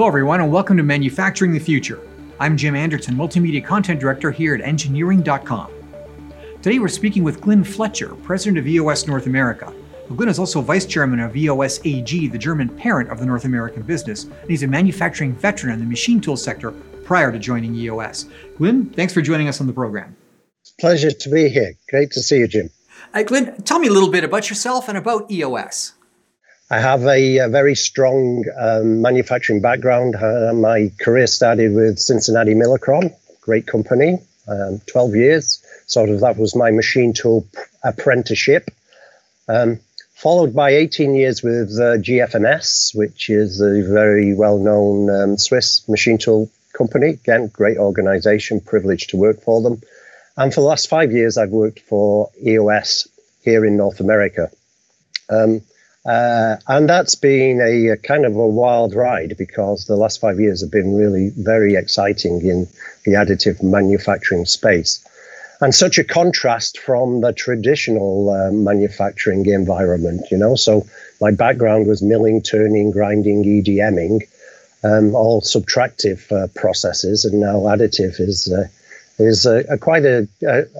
Hello, everyone, and welcome to Manufacturing the Future. I'm Jim Anderson, Multimedia Content Director here at Engineering.com. Today, we're speaking with Glyn Fletcher, President of EOS North America. Glyn is also Vice Chairman of EOS AG, the German parent of the North American business, and he's a manufacturing veteran in the machine tool sector prior to joining EOS. Glyn, thanks for joining us on the program. It's a Pleasure to be here. Great to see you, Jim. Uh, Glyn, tell me a little bit about yourself and about EOS. I have a, a very strong um, manufacturing background. Uh, my career started with Cincinnati Milacron, great company, um, 12 years. Sort of that was my machine tool apprenticeship. Um, followed by 18 years with uh, GFMS, which is a very well known um, Swiss machine tool company. Again, great organization, privileged to work for them. And for the last five years, I've worked for EOS here in North America. Um, uh, and that's been a, a, kind of a wild ride because the last five years have been really very exciting in the additive manufacturing space. And such a contrast from the traditional uh, manufacturing environment, you know. So my background was milling, turning, grinding, EDMing, um, all subtractive uh, processes, and now additive is uh, is a, a quite a,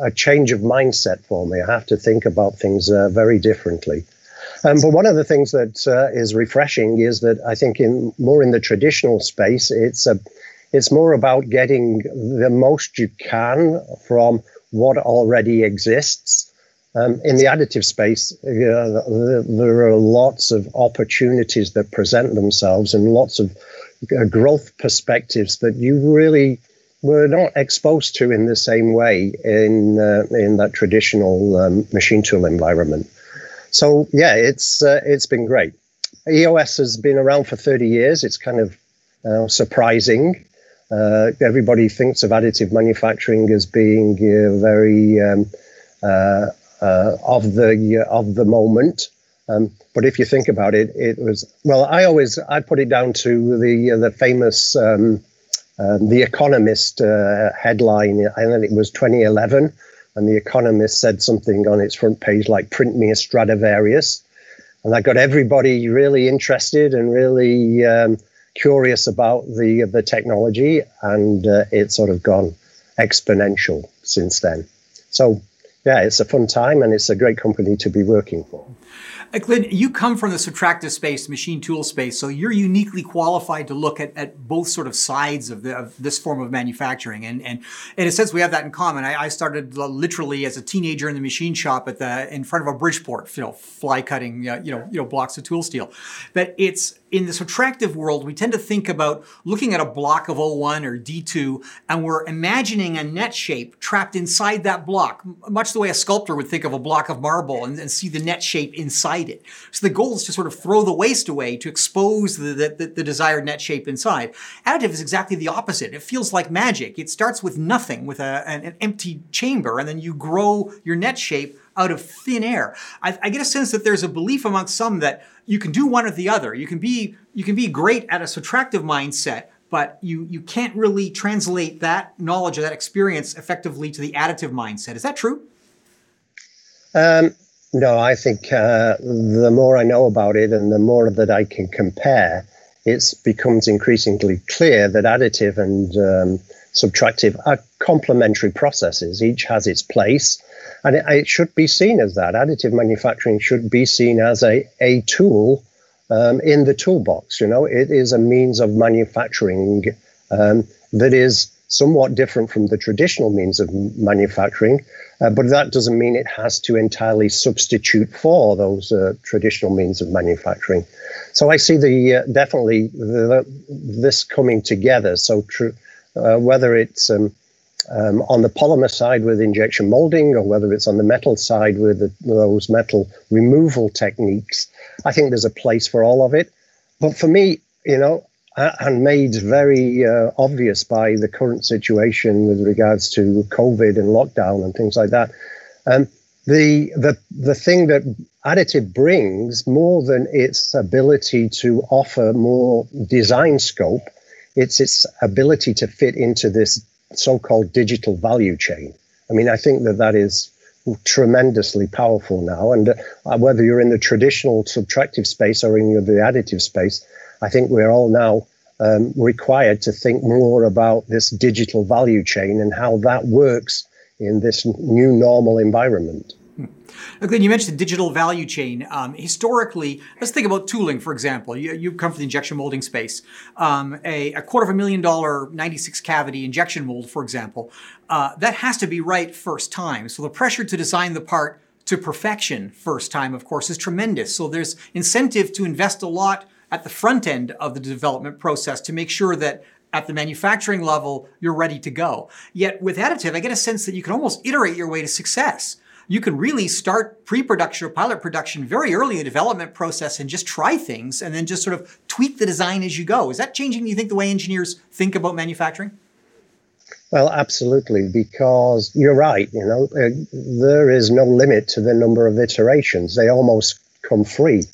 a, change of mindset for me. I have to think about things uh, very differently. Um, but one of the things that uh, is refreshing is that I think in more in the traditional space, it's a, it's more about getting the most you can from what already exists. Um, in the additive space, uh, there are lots of opportunities that present themselves and lots of uh, growth perspectives that you really were not exposed to in the same way in uh, in that traditional um, machine tool environment. So yeah, it's uh, it's been great. EOS has been around for 30 years. It's kind of uh, surprising. Uh, everybody thinks of additive manufacturing as being uh, very um, uh, uh, of the of the moment. Um, but if you think about it, it was well. I always I put it down to the the famous um, the Economist headline. I think it was 2011 and the Economist said something on its front page like "Print me a Stradivarius," and that got everybody really interested and really um, curious about the the technology, and uh, it's sort of gone exponential since then. So, yeah, it's a fun time, and it's a great company to be working for. Glyn, you come from the subtractive space, machine tool space, so you're uniquely qualified to look at, at both sort of sides of, the, of this form of manufacturing. And, and in a sense, we have that in common. I, I, started literally as a teenager in the machine shop at the in front of a Bridgeport, you know, fly cutting, uh, you know, you know, blocks of tool steel. But it's in the subtractive world, we tend to think about looking at a block of O1 or D2, and we're imagining a net shape trapped inside that block, much the way a sculptor would think of a block of marble and, and see the net shape inside it. So the goal is to sort of throw the waste away to expose the, the, the desired net shape inside. Additive is exactly the opposite. It feels like magic. It starts with nothing, with a, an, an empty chamber, and then you grow your net shape out of thin air. I, I, get a sense that there's a belief amongst some that you can do one or the other. You can be you can be great at a subtractive mindset, but you you can't really translate that knowledge or that experience effectively to the additive mindset. Is that true? Um, no, I think uh, the more I know about it and the more that I can compare, it becomes increasingly clear that additive and um, subtractive are complementary processes. Each has its place, and it, it, should be seen as that. Additive manufacturing should be seen as a, a tool um, in the toolbox. You know, it is a means of manufacturing um, that is somewhat different from the traditional means of manufacturing, uh, but that doesn't mean it has to entirely substitute for those uh, traditional means of manufacturing. So I see the uh, definitely the, this coming together. So tr- uh, whether it's um, um, on the polymer side with injection molding, or whether it's on the metal side with the, those metal removal techniques, I think there's a place for all of it. But for me, you know, and made very uh, obvious by the current situation with regards to COVID and lockdown and things like that. Um, the the the thing that additive brings more than its ability to offer more design scope, it's its ability to fit into this so-called digital value chain. I mean, I think that that is tremendously powerful now, and uh, whether you're in the traditional subtractive space or in the additive space, I think we're all now um, required to think more about this digital value chain and how that works in this new normal environment. Glenn, you mentioned the digital value chain. Um, historically, let's think about tooling, for example. You, you come from the injection molding space. Um, a, a, quarter of a million dollar 96 cavity injection mold, for example, uh, that has to be right first time. So the pressure to design the part to perfection first time, of course, is tremendous. So there's incentive to invest a lot at the front end of the development process to make sure that at the manufacturing level, you're ready to go. Yet with additive, I get a sense that you can almost iterate your way to success you can really start pre-production or pilot production very early in the development process and just try things and then just sort of tweak the design as you go. Is that changing, you think, the way engineers think about manufacturing? Well, absolutely, because you're right. You know, uh, there is no limit to the number of iterations. They almost come free.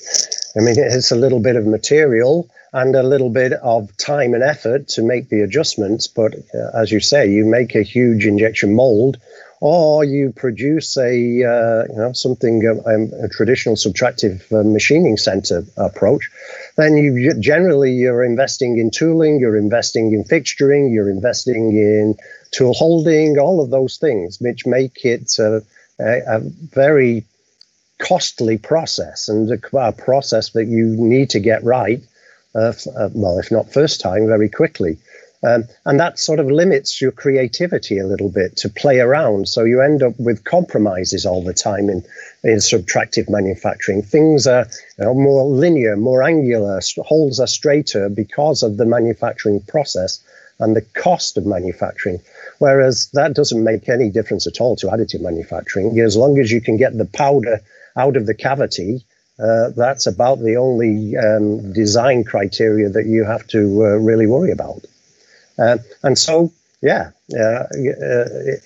I mean, it's a little bit of material and a little bit of time and effort to make the adjustments. But uh, as you say, you make a huge injection mold or you produce a uh, you know something um, a traditional subtractive uh, machining center approach, then you generally you're investing in tooling, you're investing in fixturing, you're investing in tool holding, all of those things, which make it a, a, a very costly process and a, process that you need to get right. Uh, uh well, if not first time, very quickly. Um, and that sort of limits your creativity a little bit to play around. So you end up with compromises all the time in, in subtractive manufacturing. Things are you know, more linear, more angular, holes are straighter because of the manufacturing process and the cost of manufacturing. Whereas that doesn't make any difference at all to additive manufacturing. As long as you can get the powder out of the cavity, uh, that's about the only um, design criteria that you have to uh, really worry about. Uh, and so, yeah, uh,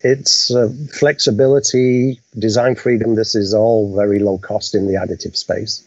it's uh, flexibility, design freedom. This is all very low cost in the additive space.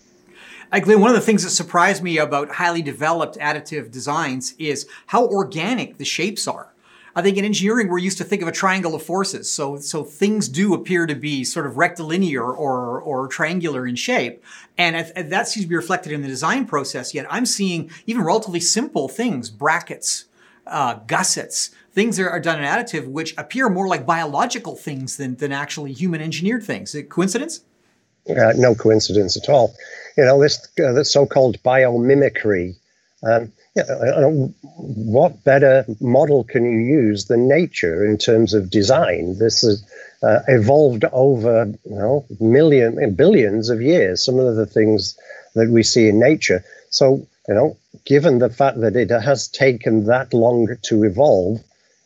Glenn, one of the things that surprised me about highly developed additive designs is how organic the shapes are. I think in engineering, we're used to think of a triangle of forces. So, so things do appear to be sort of rectilinear or, or triangular in shape. And that seems to be reflected in the design process. Yet I'm seeing even relatively simple things, brackets, uh, gussets, things that are done in additive which appear more like biological things than, than actually human engineered things. Coincidence? Uh, no coincidence at all. You know, this, uh, so-called biomimicry. Um, what better model can you use than nature in terms of design? This has uh, evolved over you know million billions of years. Some of the things that we see in nature. So you know, given the fact that it has taken that long to evolve,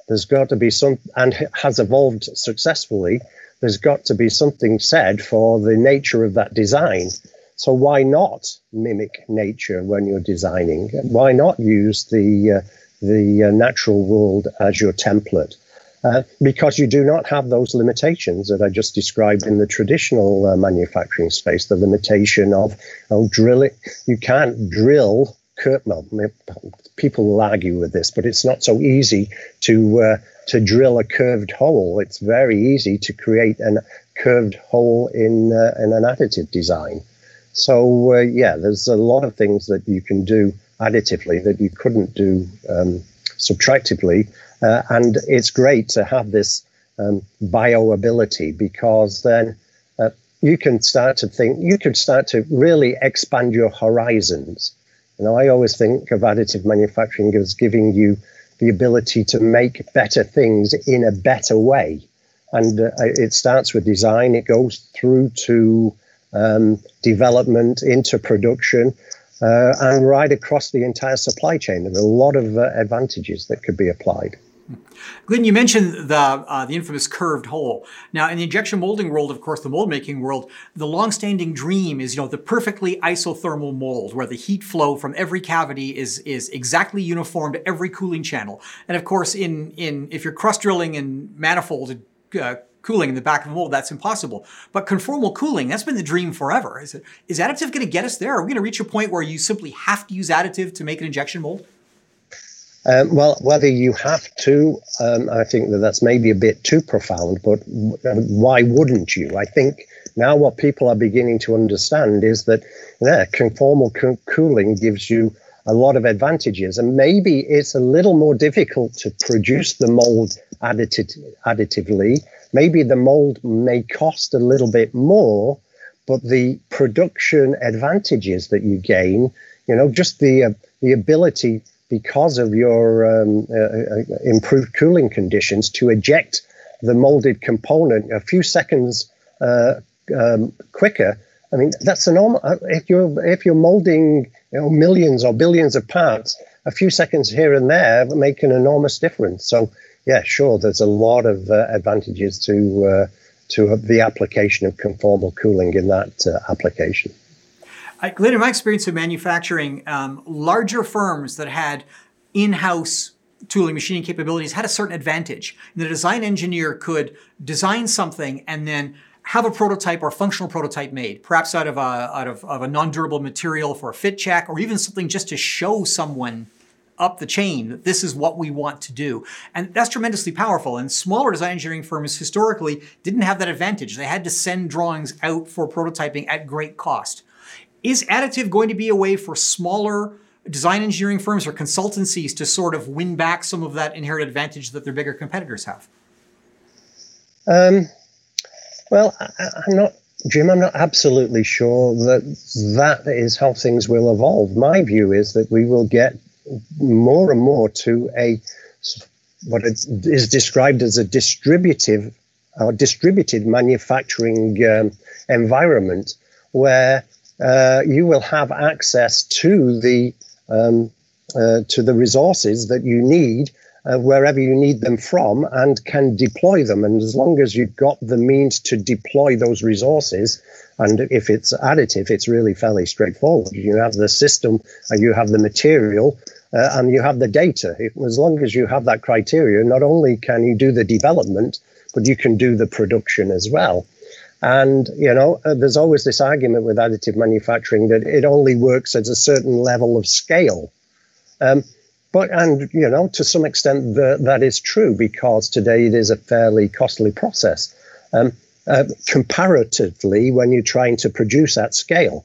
there's got to be some, and has evolved successfully, there's got to be something said for the nature of that design. So why not mimic nature when you're designing? Why not use the uh, the uh, natural world as your template? Uh, because you do not have those limitations that I just described in the traditional uh, manufacturing space. The limitation of, of drilling, you can't drill. Cur- well, people will argue with this, but it's not so easy to uh, to drill a curved hole. It's very easy to create a curved hole in uh, in an additive design. So uh, yeah, there's a lot of things that you can do additively that you couldn't do um, subtractively uh, and it's great to have this um, bio ability because then uh, you can start to think, you could start to really expand your horizons. You know, I always think of additive manufacturing as giving you the ability to make better things in a better way. And uh, it starts with design, it goes through to um, development, into production, uh, and right across the entire supply chain. There's a lot of uh, advantages that could be applied. Glenn, you mentioned the uh, the infamous curved hole. Now, in the injection molding world, of course, the mold making world, the long-standing dream is you know the perfectly isothermal mold where the heat flow from every cavity is is exactly uniform to every cooling channel. And of course, in in if you're cross drilling and manifold uh, cooling in the back of a mold, that's impossible. But conformal cooling, that's been the dream forever. Is, it, is additive going to get us there? Are we going to reach a point where you simply have to use additive to make an injection mold? Um, well, whether you have to, um, I think that that's maybe a bit too profound, but why wouldn't you? I think now what people are beginning to understand is that yeah, conformal co- cooling gives you a lot of advantages. And maybe it's a little more difficult to produce the mold additive, additively. Maybe the mold may cost a little bit more, but the production advantages that you gain, you know, just the uh, the ability because of your um, uh, uh, improved cooling conditions to eject the molded component a few seconds uh, um, quicker. I mean, that's enormous. Uh, if you're if you're molding you know, millions or billions of parts, a few seconds here and there make an enormous difference. So, yeah, sure, there's a lot of uh, advantages to uh, to the application of conformal cooling in that uh, application. I, Glenn, in my experience of manufacturing, um, larger firms that had in-house tooling machining capabilities had a certain advantage. The design engineer could design something and then have a prototype or a functional prototype made, perhaps out of a, out of, of a non-durable material for a fit check, or even something just to show someone up the chain that this is what we want to do. And that's tremendously powerful. And smaller design engineering firms historically didn't have that advantage. They had to send drawings out for prototyping at great cost. Is additive going to be a way for smaller design engineering firms or consultancies to sort of win back some of that inherent advantage that their bigger competitors have? Um, well, I, I'm not, Jim, I'm not absolutely sure that that is how things will evolve. My view is that we will get more and more to a what is described as a distributive or distributed manufacturing um, environment where uh, you will have access to the um, uh, to the resources that you need uh, wherever you need them from and can deploy them. And as long as you've got the means to deploy those resources, and if it's additive, it's really fairly straightforward. You have the system and you have the material uh, and you have the data. As long as you have that criteria, not only can you do the development, but you can do the production as well. And, you know, uh, there's always this argument with additive manufacturing that it only works at a certain level of scale. Um, but, and, you know, to some extent, the, that is true because today it is a fairly costly process. Um, uh, comparatively, when you're trying to produce at scale.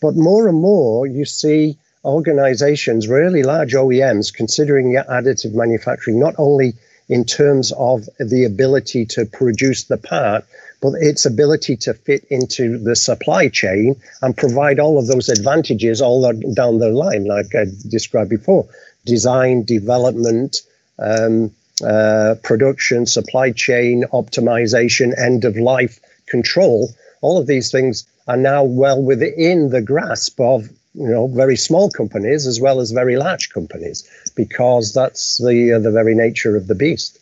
But more and more, you see organizations, really large OEMs, considering additive manufacturing not only in terms of the ability to produce the part, but its ability to fit into the supply chain and provide all of those advantages all down the line, like I described before design, development, um, uh, production, supply chain optimization, end of life control. All of these things are now well within the grasp of you know very small companies as well as very large companies because that's the uh, the very nature of the beast.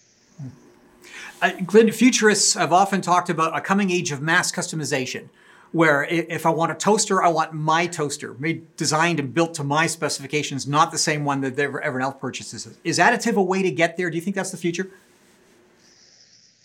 Uh, Glenn, futurists have often talked about a coming age of mass customization, where if I want a toaster, I want my toaster, made, designed and built to my specifications, not the same one that everyone else purchases. Is additive a way to get there? Do you think that's the future?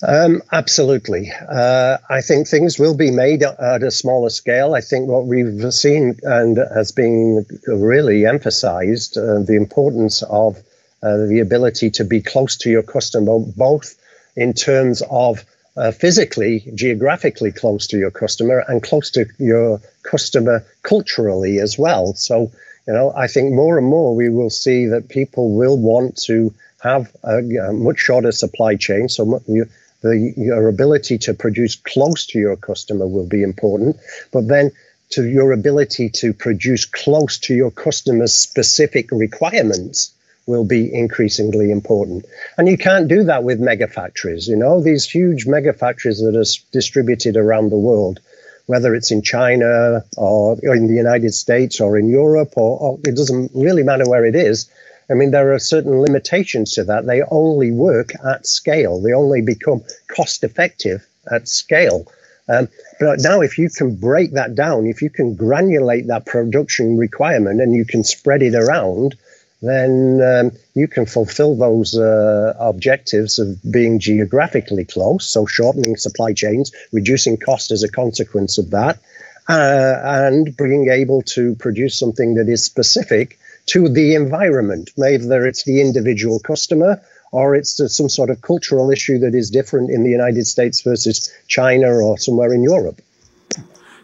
Um, absolutely. Uh, I think things will be made at a smaller scale. I think what we've seen and has been really emphasized uh, the importance of uh, the ability to be close to your customer, both in terms of uh, physically, geographically close to your customer and close to your customer culturally as well. So, you know, I think more and more we will see that people will want to have a, a much shorter supply chain. So, you, the, your ability to produce close to your customer will be important. But then, to your ability to produce close to your customer's specific requirements will be increasingly important. And you can't do that with mega factories. You know, these huge mega factories that are distributed around the world, whether it's in China or, in the United States or in Europe, or, or it doesn't really matter where it is. I mean, there are certain limitations to that. They only work at scale. They only become cost effective at scale. Um, but now, if you can break that down, if you can granulate that production requirement and you can spread it around, then um, you can fulfill those uh, objectives of being geographically close, so shortening supply chains, reducing cost as a consequence of that, uh, and being able to produce something that is specific to the environment, whether it's the individual customer or it's some sort of cultural issue that is different in the United States versus China or somewhere in Europe.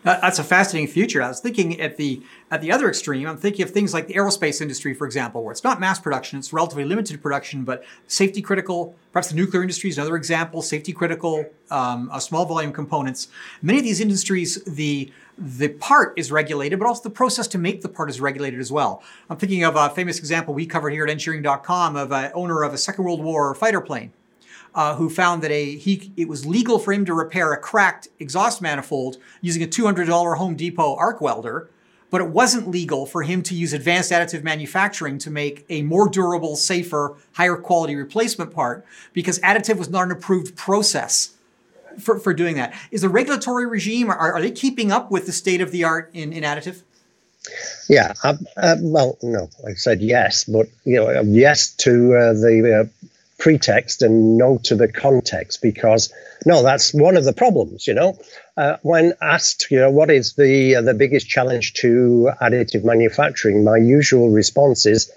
That's a fascinating future. I was thinking at the at the other extreme. I'm thinking of things like the aerospace industry, for example, where it's not mass production; it's relatively limited production, but safety critical. Perhaps the nuclear industry is another example. Safety critical, um, small volume components. Many of these industries, the the part is regulated, but also the process to make the part is regulated as well. I'm thinking of a famous example we covered here at engineering.com of an owner of a Second World War fighter plane uh, who found that a he it was legal for him to repair a cracked exhaust manifold using a $200 Home Depot arc welder, but it wasn't legal for him to use advanced additive manufacturing to make a more durable, safer, higher quality replacement part because additive was not an approved process. For, for doing that, is the regulatory regime are, are they keeping up with the state of the art in, in additive? Yeah, uh, uh, well, no, I said yes, but you know, yes to uh, the uh, pretext and no to the context because no that's one of the problems you know? Uh, when asked you know what is the uh, the biggest challenge to additive manufacturing my usual response is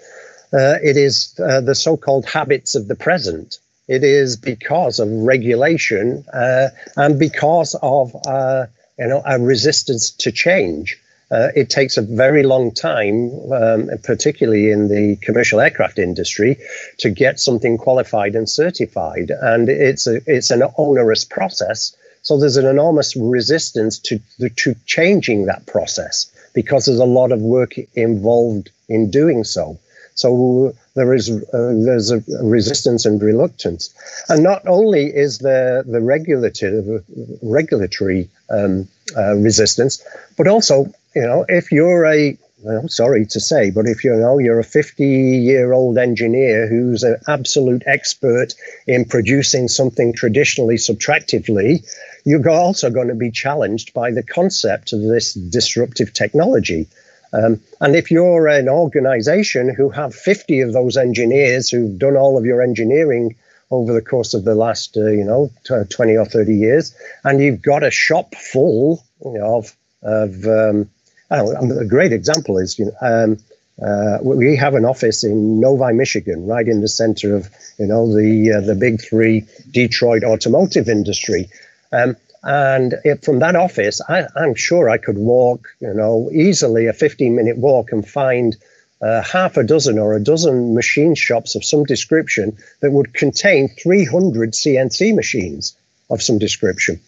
uh, it is uh, the so-called habits of the present. It is because of regulation uh, and because of uh, you know a resistance to change uh, it takes a very long time, um, particularly in the commercial aircraft industry, to get something qualified and certified, and it's a it's an onerous process. So there's an enormous resistance to to changing that process because there's a lot of work involved in doing so. So there is uh, there's a resistance and reluctance, and not only is there the regulatory regulatory um, uh, resistance, but also you know, if you're a well, sorry to say, but if you know you're a 50 year old engineer who's an absolute expert in producing something traditionally subtractively, you're also going to be challenged by the concept of this disruptive technology. Um, and if you're an organization who have 50 of those engineers who've done all of your engineering over the course of the last, uh, you know, 20 or 30 years, and you've got a shop full you know, of, of um, a great example is you know, um, uh, we have an office in Novi, Michigan, right in the center of you know the uh, the big three Detroit automotive industry. Um, and it, from that office, I, am sure I could walk, you know, easily a 15 minute walk and find uh, half a dozen or a dozen machine shops of some description that would contain 300 CNC machines of some description.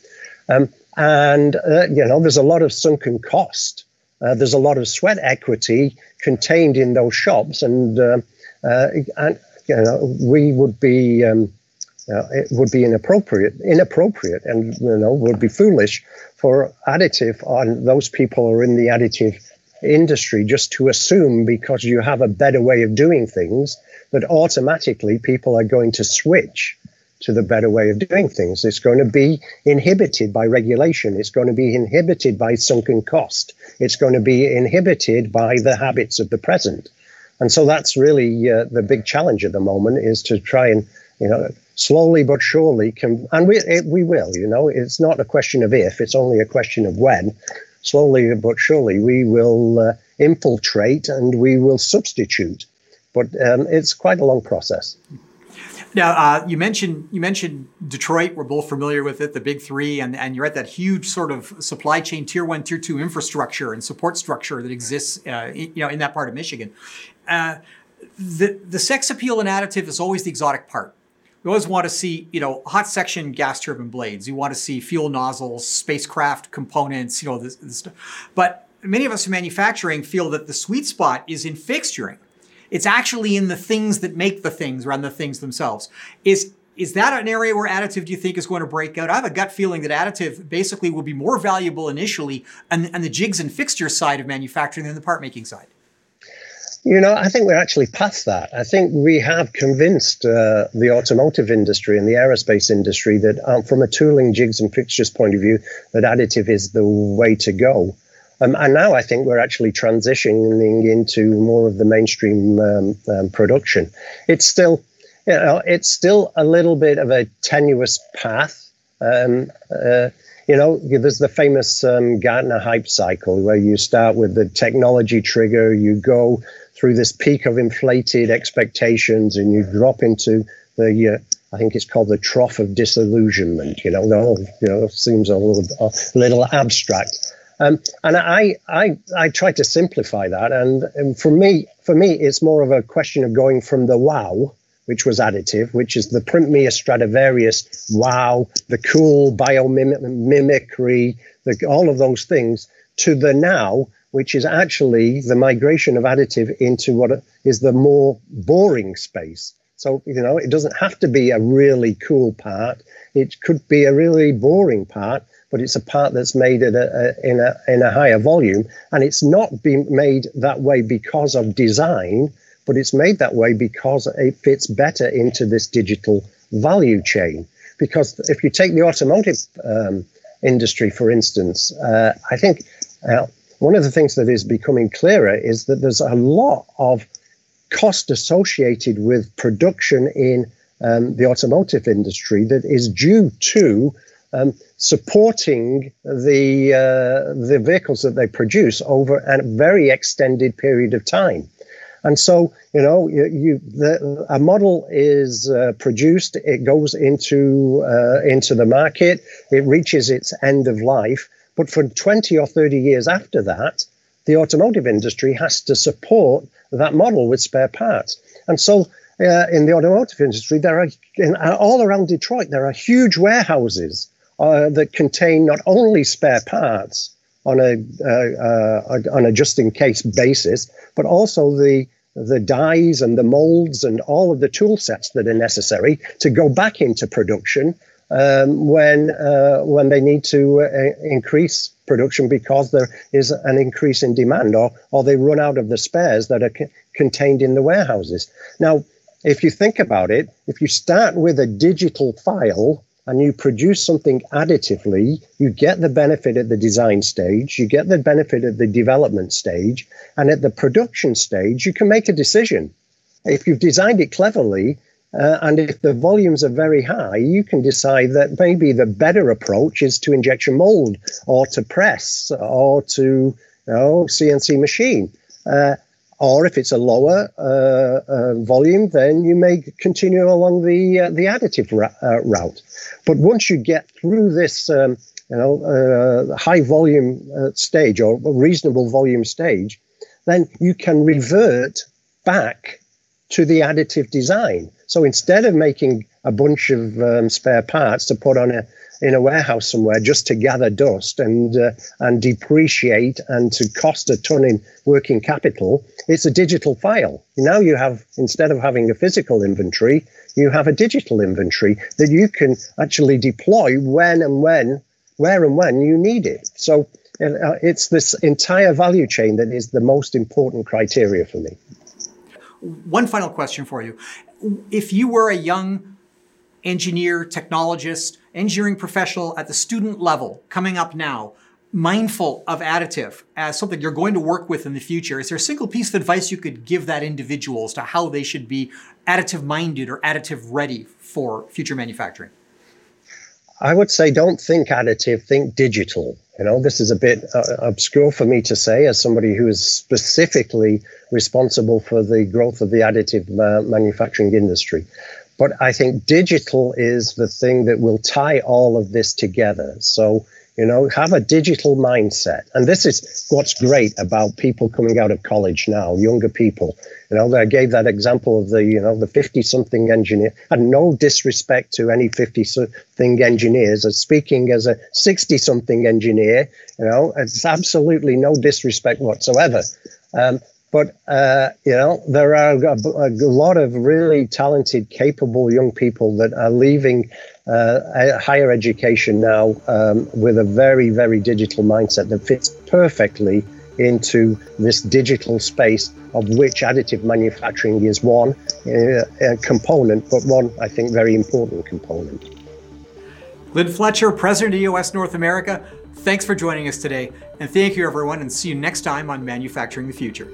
Um, and, uh, you know, there's a lot of sunken cost uh, there's a lot of sweat equity contained in those shops, and uh, uh, and you know we would be. Um, uh, it would be inappropriate, inappropriate, and you know would be foolish for additive on those people who are in the additive industry just to assume because you have a better way of doing things that automatically people are going to switch to the better way of doing things. It's going to be inhibited by regulation. It's going to be inhibited by sunken cost. It's going to be inhibited by the habits of the present. And so that's really uh, the big challenge at the moment is to try and, you know, slowly but surely, and we, it, we will, you know, it's not a question of if, it's only a question of when. Slowly but surely, we will uh, infiltrate and we will substitute. But um, it's quite a long process. Now, uh, you mentioned you mentioned Detroit. We're both familiar with it, the big three, and, and you're at that huge sort of supply chain, tier one, tier two infrastructure and support structure that exists, uh, in, you know, in that part of Michigan. Uh, the the sex appeal and additive is always the exotic part. We always want to see, you know, hot section gas turbine blades. You want to see fuel nozzles, spacecraft components, you know, this, this stuff. But many of us in manufacturing feel that the sweet spot is in fixturing it's actually in the things that make the things rather than the things themselves. Is is that an area where additive do you think is going to break out? I have a gut feeling that additive basically will be more valuable initially on, on the jigs and fixtures side of manufacturing than the part making side. You know, I think we're actually past that. I think we have convinced uh, the automotive industry and the aerospace industry that, um, from a tooling, jigs, and fixtures point of view, that additive is the way to go. Um, and now I think we're actually transitioning into more of the mainstream um, um, production. It's still, you know, it's still a little bit of a tenuous path. Um, uh, you know, there's the famous um, Gartner hype cycle where you start with the technology trigger, you go through this peak of inflated expectations, and you drop into the uh, I think it's called the trough of disillusionment. You know, whole you know seems a little a little abstract. Um, and I, I, I try to simplify that. And, and for me, for me, it's more of a question of going from the wow, which was additive, which is the Printmere Stradivarius wow, the cool biomimicry, the, all of those things, to the now, which is actually the migration of additive into what is the more boring space. So, you know, it doesn't have to be a really cool part. It could be a really boring part, but it's a part that's made at a, a, in, a, in a higher volume. And it's not being made that way because of design, but it's made that way because it fits better into this digital value chain. Because if you take the automotive um, industry, for instance, uh, I think uh, one of the things that is becoming clearer is that there's a lot of cost associated with production in um, the automotive industry that is due to um, supporting the uh, the vehicles that they produce over a very extended period of time. And so, you know, you, you the, a model is uh, produced, it goes into uh, into the market, it reaches its end of life, but for 20 or 30 years after that, the automotive industry has to support that model with spare parts. And so, uh, in the automotive industry, there are in, all around Detroit there are huge warehouses uh, that contain not only spare parts on a uh, uh, on a just in case basis, but also the the dies and the molds and all of the tool sets that are necessary to go back into production um, when uh, when they need to uh, increase production because there is an increase in demand or or they run out of the spares that are c- contained in the warehouses. Now, if you think about it, if you start with a digital file and you produce something additively, you get the benefit at the design stage, you get the benefit at the development stage, and at the production stage, you can make a decision. If you've designed it cleverly, uh, and if the volumes are very high, you can decide that maybe the better approach is to injection mold or to press or to you know, CNC machine. Uh, or if it's a lower uh, uh, volume, then you may continue along the uh, the additive ra- uh, route. But once you get through this, um, you know, uh, high volume uh, stage or reasonable volume stage, then you can revert back to the additive design. So instead of making a bunch of um, spare parts to put on a in a warehouse somewhere just to gather dust and uh, and depreciate and to cost a ton in working capital. It's a digital file. Now you have instead of having a physical inventory, you have a digital inventory that you can actually deploy when and when, where and when you need it. So uh, it's this entire value chain that is the most important criteria for me. One final question for you. If you were a young engineer, technologist, engineering professional at the student level coming up now, mindful of additive as something you're going to work with in the future, is there a single piece of advice you could give that individual as to how they should be additive minded or additive ready for future manufacturing? I would say don't think additive, think digital. You know, this is a bit uh, obscure for me to say as somebody who is specifically responsible for the growth of the additive uh, manufacturing industry. But I think digital is the thing that will tie all of this together. So, you know, have a digital mindset. And this is what's great about people coming out of college now, younger people. You know, I gave that example of the, you know, the 50 something engineer, and no disrespect to any 50 something engineers. As speaking as a 60 something engineer, you know, it's absolutely no disrespect whatsoever. Um, but uh, you know, there are a, a, lot of really talented, capable young people that are leaving uh, higher education now um, with a very, very digital mindset that fits perfectly into this digital space of which additive manufacturing is one uh, component, but one I think very important component. Glyn Fletcher, President of EOS North America, thanks for joining us today. And thank you, everyone, and see you next time on Manufacturing the Future.